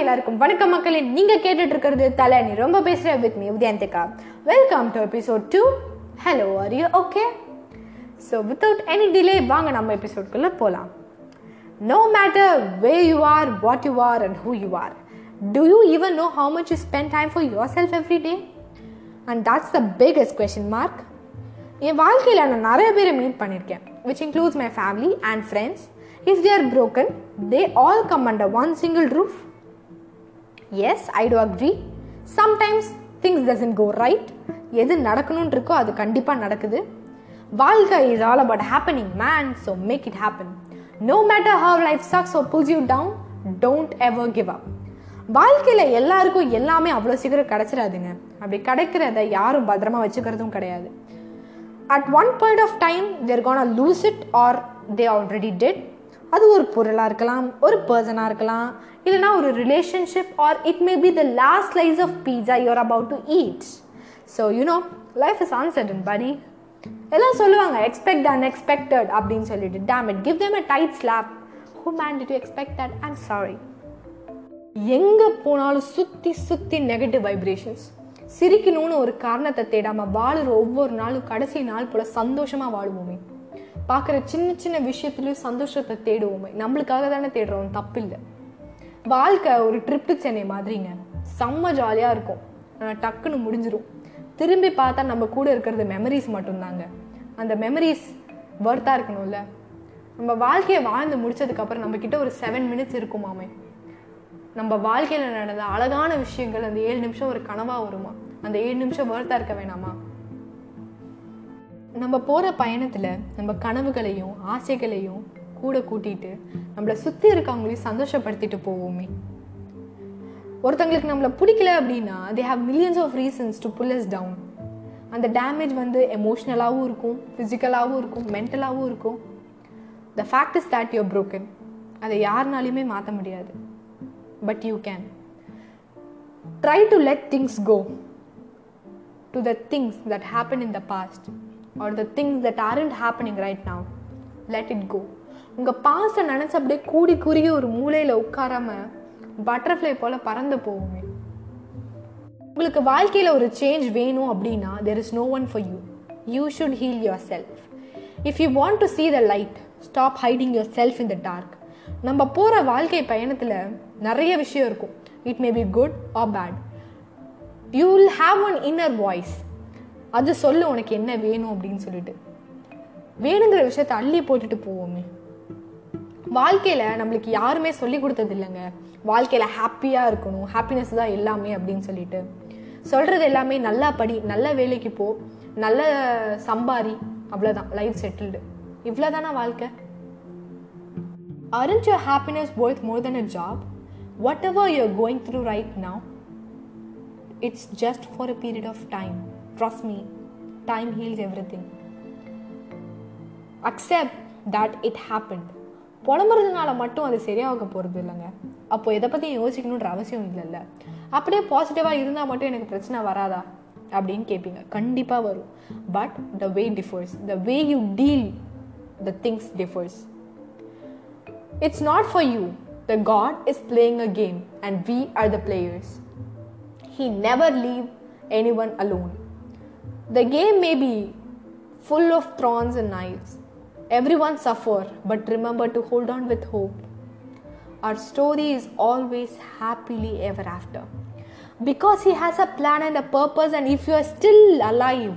எல்லாருக்கும் வணக்கம் மக்களே. நீங்க கேட்டுட்டு இருக்கிறது தலை நீ ரொம்ப பேசுற with me Udayanthika welcome to episode two hello are you okay so without any delay வாங்க நம்ம எபிசோட்குள்ளே போகலாம் no matter way you are what you are and who you are do you even know how much you spend time for yourself every day and that's the biggest question mark என் வாழ்க்கையில் நான் நிறைய பேரை meet பண்ணியிருக்கேன் which includes my family and friends if they are broken they all come under one single roof. Yes I do agree sometimes things doesn't go right எது நடக்கணும்னு இருக்கோ அது கண்டிப்பாக நடக்குது. வாழ்க்கை is all about happening man so make it happen no matter how life sucks so pulls you down don't ever give up வாழ்க்கையில் எல்லாருக்கும் எல்லாமே அவ்வளோ சீக்கிரம் கிடச்சிடாதுங்க. அப்படி கிடைக்கிறத யாரும் பத்திரமா வச்சுக்கிறதும் கிடையாது. At one point of time they're gone lose it or they already dead அது ஒரு பொருளாக இருக்கலாம் ஒரு பர்சனாக இருக்கலாம் இல்லைனா ஒரு relationship or it may be the last slice of pizza you're about to eat so you know life is uncertain படி எல்லாம் சொல்லுவாங்க எக்ஸ்பெக்ட் அன்எக்ஸ்பெக்டட் அப்படின்னு சொல்லிட்டு. Damn it give them a tight slap who man to expect that I'm sorry எங்கே போனாலும் சுற்றி சுற்றி negative vibrations சிரிக்கணும்னு ஒரு காரணத்தை தேடாமல் வாழுற ஒவ்வொரு நாளும் கடைசி நாள் போல் சந்தோஷமாக வாழுவோமே. பார்க்குற சின்ன சின்ன விஷயத்துலயும் சந்தோஷத்தை தேடுவோமே. நம்மளுக்காக தானே தேடுறோம் தப்பில்லை. வாழ்க்கை ஒரு ட்ரிப்பு சென்னை மாதிரிங்க. செம்ம ஜாலியாக இருக்கும். ஆனால் டக்குன்னு முடிஞ்சிடும் திரும்பி பார்த்தா நம்ம கூட இருக்கிறது மெமரிஸ் மட்டும்தாங்க. அந்த மெமரிஸ் ஒர்த்தாக இருக்கணும்ல. நம்ம வாழ்க்கையை வாழ்ந்து முடிச்சதுக்கப்புறம் நம்மக்கிட்ட ஒரு செவன் மினிட்ஸ் இருக்குமாமே. நம்ம வாழ்க்கையில் நடந்த அழகான விஷயங்கள் அந்த ஏழு நிமிஷம் ஒரு கனவாக வருமா? அந்த ஏழு நிமிஷம் ஒர்த்தாக இருக்க வேணாமா? நம்ம போகிற பயணத்தில் நம்ம கனவுகளையும் ஆசைகளையும் கூட கூட்டிட்டு நம்மளை சுற்றி இருக்கவங்களையும் சந்தோஷப்படுத்திட்டு போவோமே. ஒருத்தங்களுக்கு நம்மளை பிடிக்கல அப்படின்னா they have millions of reasons to pull us down அந்த டேமேஜ் வந்து எமோஷ்னலாகவும் இருக்கும் ஃபிசிக்கலாகவும் இருக்கும் மென்டலாகவும் இருக்கும். The fact is that you're broken அதை யாருனாலையுமே மாற்ற முடியாது. But you can try to let things go to the things that happen in the past or the things that aren't happening right now let it go உங்கள் பாஸ்ட்டை நினச்சி அப்படியே கூடி குறுகி ஒரு மூலையில் உட்காராம பட்டர்ஃப்ளை போல் பறந்து போகுமே உங்களுக்கு வாழ்க்கையில் ஒரு சேஞ்ச் வேணும் அப்படின்னா there is no one for you you should heal yourself if you want to see the light stop hiding yourself in the dark நம்ம போகிற வாழ்க்கை பயணத்தில் நிறைய விஷயம் இருக்கும். It may be good or bad you will have one inner voice அது சொல்லு உனக்கு என்ன வேணும் அப்படின்னு சொல்லிட்டு. வேணுங்கிற விஷயத்த அள்ளி போட்டுட்டு போவோமே. வாழ்க்கையில் நம்மளுக்கு யாருமே சொல்லி கொடுத்தது இல்லைங்க. வாழ்க்கையில் ஹாப்பியாக இருக்கணும் ஹாப்பினஸ் தான் எல்லாமே அப்படின்னு சொல்லிட்டு. சொல்கிறது எல்லாமே நல்லா படி நல்ல வேலைக்கு போ நல்ல சம்பாரி அவ்வளோதான் லைஃப் செட்டில்டு இவ்வளோதானா வாழ்க்கை? Aren't your happiness happiness more than a job whatever you're going through right now it's just for a period of time Trust me, time heals everything. Accept that it happened. புலம்புறதுனால மட்டும் அது சரியாக போகிறது இல்லைங்க. அப்போ எதை பற்றி யோசிக்கணுன்ற அவசியம் இல்லைல்ல. அப்படியே பாசிட்டிவாக இருந்தால் மட்டும் எனக்கு பிரச்சனை வராதா? அப்படின்னு கேட்பீங்க கண்டிப்பாக வரும். But the way differs the way you deal the things differs it's not for you the God is playing a game and we are the players he never leave any one alone The game may be full of thorns and knives. Everyone suffer, but remember to hold on with hope. Our story is always happily ever after. Because he has a plan and a purpose, and if you are still alive,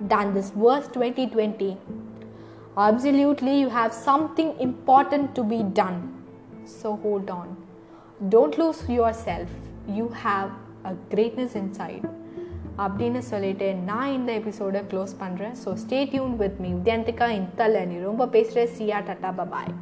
than this verse 2020, Absolutely, you have something important to be done. So hold on. Don't lose yourself. You have a greatness inside. அப்படின்னு சொல்லிட்டு நான் இந்த எபிசோடை close பண்ணுறேன் so stay tune with me Vidyanthika in தலை நீ ரொம்ப பேசுகிற சியா டாட்டா பபாய்